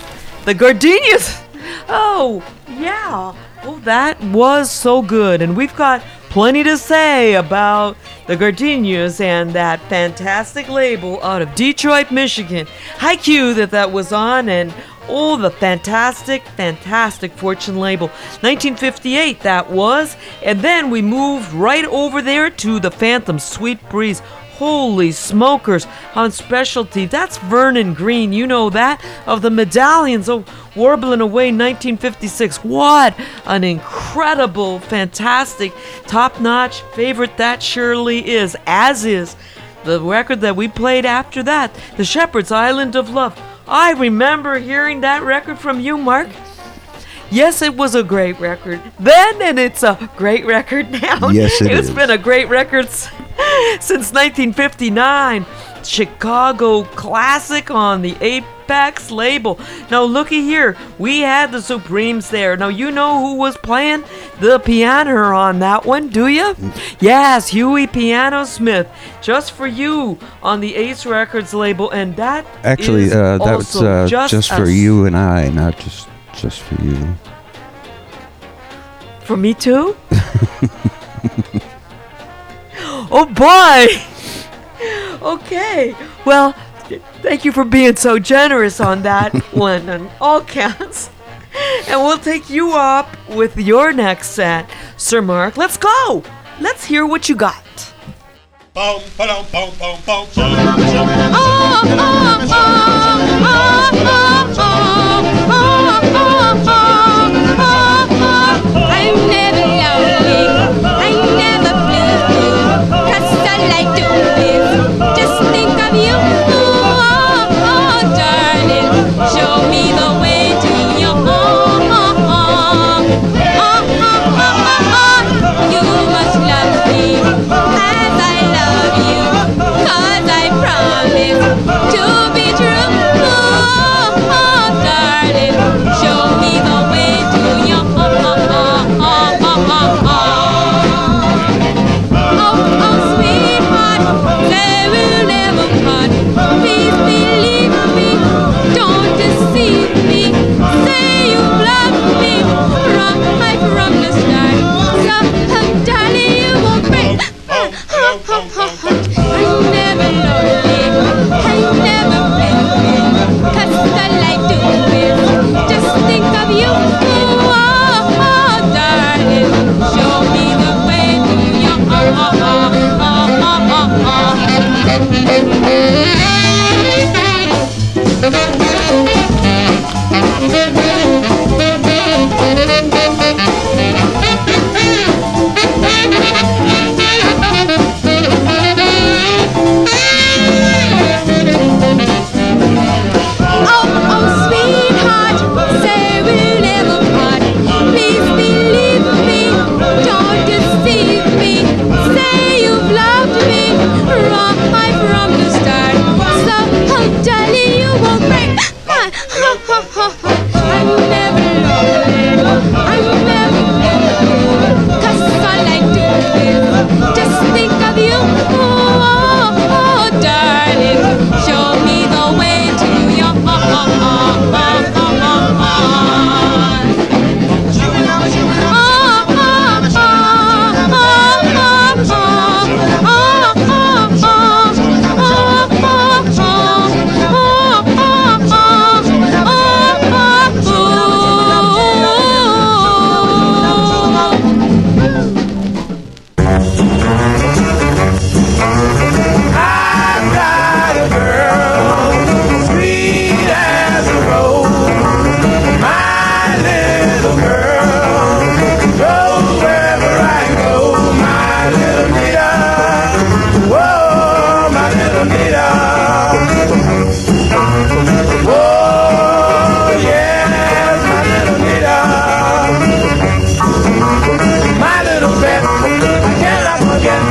the gardenias. Oh, yeah. Oh, that was so good. And we've got plenty to say about the gardenias and that fantastic label out of Detroit, Michigan. Hi-Q that that was on and oh, the fantastic, fantastic Fortune label. 1958 that was. And then we moved right over there to the Phantom Sweet Breeze. Holy smokers on specialty. That's Vernon Green. You know that? Of the medallions. Oh, warbling away 1956. What an incredible, fantastic, top notch favorite that surely is. As is the record that we played after that, The Sheppards Island of Love. I remember hearing that record from you, Mark. Yes, it was a great record then, and it's a great record now. Yes, it It's is. been a great record s- since 1959. Chicago classic on the Apex label. Now, looky here. We had the Supremes there. Now, you know who was playing the piano on that one, do you? Yes, Huey Piano Smith. Just for you on the Ace Records label. And that Actually, is uh, that was also uh, just, just, for s- you and I, not just just for you. For me too? oh boy! Okay. Well, thank you for being so generous on that one on all counts. And we'll take you up with your next set. Sir Mark, let's go! Let's hear what you got. I'm from the start. So, oh, darling, again.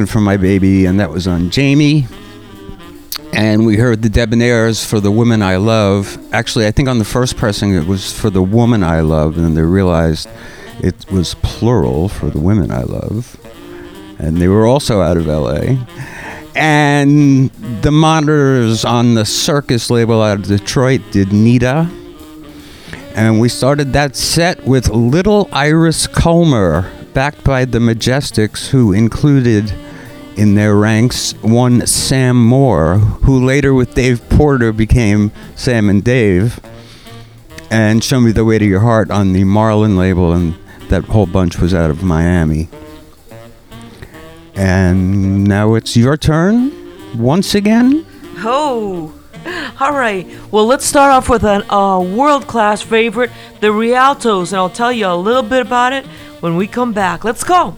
Looking for my baby, and that was on Jamie. And we heard the Debonaires for the Woman I Love. Actually, I think on the first pressing it was for the Woman I Love, and they realized it was plural for the Women I Love. And they were also out of LA. And the monitors on the Circus label out of Detroit did Nita. And we started that set with Little Iris Culmer, backed by the Majestics, who included in their ranks one Sam Moore, who later with Dave Porter became Sam and Dave, and Show Me the Way to Your Heart on the Marlin label, and that whole bunch was out of Miami. And now it's your turn once again. Oh, all right. Well, let's start off with a uh, world class favorite, the Rialtos, and I'll tell you a little bit about it when we come back. Let's go.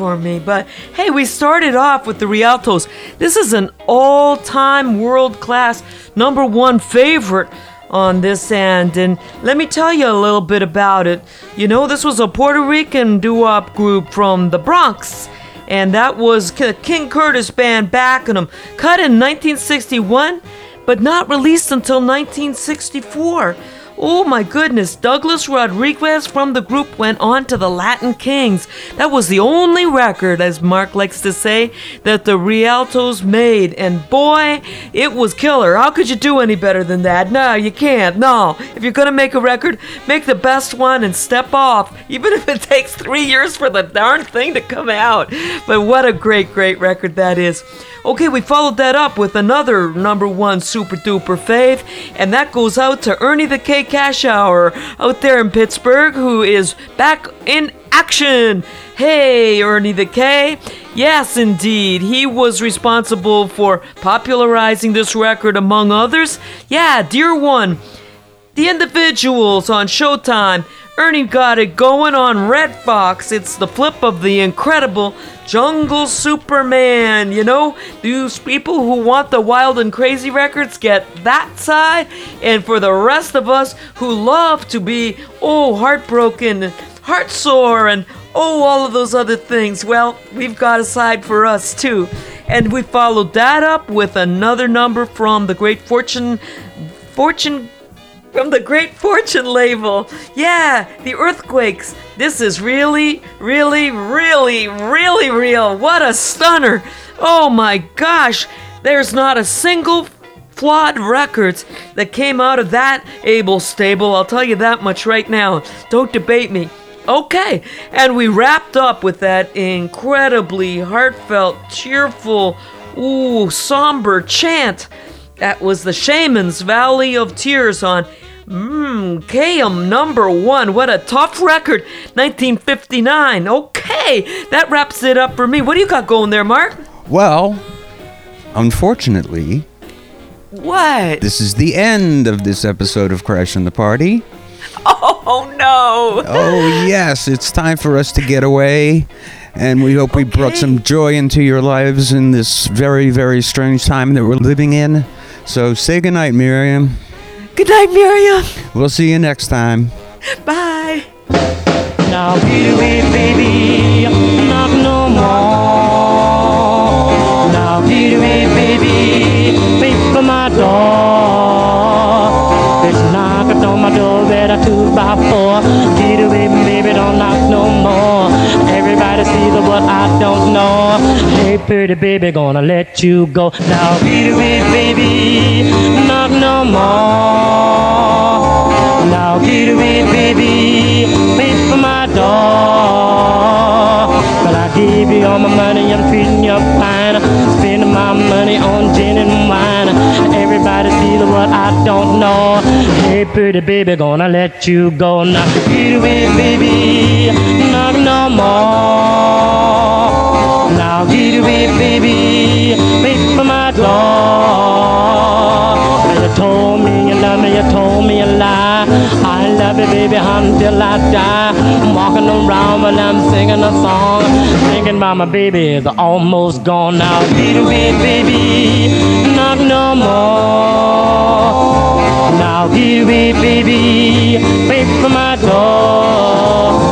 For me. But hey, we started off with the Rialtos. This is an all time world class number one favorite on this end. And let me tell you a little bit about it. You know, this was a Puerto Rican doo wop group from the Bronx. And that was K- King Curtis Band backing them. Cut in 1961, but not released until 1964. Oh my goodness, Douglas Rodriguez from the group went on to the Latin Kings. That was the only record, as Mark likes to say, that the Rialtos made. And boy, it was killer. How could you do any better than that? No, you can't. No. If you're gonna make a record, make the best one and step off, even if it takes three years for the darn thing to come out. But what a great, great record that is. Okay, we followed that up with another number one super duper fave, and that goes out to Ernie the K Cash Hour out there in Pittsburgh, who is back in action. Hey, Ernie the K. Yes, indeed. He was responsible for popularizing this record, among others. Yeah, Dear One. The Individuals on Showtime. Ernie got it going on Red Fox. It's the flip of the incredible Jungle Superman. You know, those people who want the wild and crazy records get that side. And for the rest of us who love to be, oh, heartbroken, and heart sore, and oh, all of those other things, well, we've got a side for us too. And we followed that up with another number from the Great Fortune. Fortune from the Great Fortune label. Yeah, the earthquakes. This is really, really, really, really real. What a stunner. Oh my gosh. There's not a single flawed records that came out of that able stable. I'll tell you that much right now. Don't debate me. Okay, and we wrapped up with that incredibly heartfelt, cheerful, ooh, somber chant. That was the Shaman's Valley of Tears on Mmm, KM number one. What a tough record. 1959. Okay, that wraps it up for me. What do you got going there, Mark? Well, unfortunately, What? this is the end of this episode of Crash and the Party. Oh no. Oh, yes, it's time for us to get away. And we hope we brought some joy into your lives in this very, very strange time that we're living in. So say goodnight, Miriam. Good night, Miriam. We'll see you next time. Bye. Now, baby, baby, not no more. Now, baby, baby, wait for my door. Bitch, knock on my door, better two by four. Get away, baby, don't knock no more. Everybody sees what I don't know. Hey, pretty baby, gonna let you go. Now, baby, baby, not no more. Now get away, baby, wait for my door. But I give you all my money, I'm treating you fine. Spending my money on gin and wine. Everybody sees what I don't know. Hey, pretty baby, gonna let you go now. Get away, baby, not no more. Now get away, baby, wait for my door. You told me you love me, you told me you lie. I love you, baby, until I die. I'm walking around when I'm singing a song, thinking about my baby is almost gone now. Get away, baby, not no more. Now away, baby, wait for my door.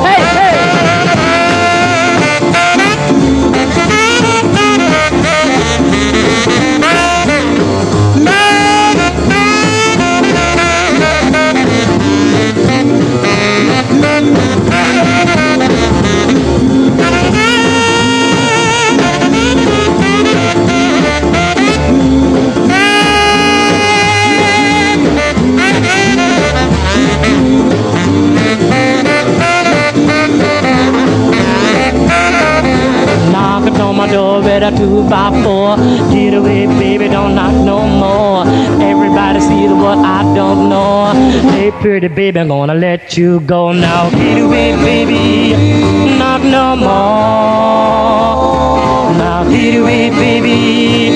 My door a two by four. Get away, baby, don't knock no more. Everybody sees what I don't know. Hey, pretty baby, I'm gonna let you go now. Get away, baby, knock no more. Now get away, baby,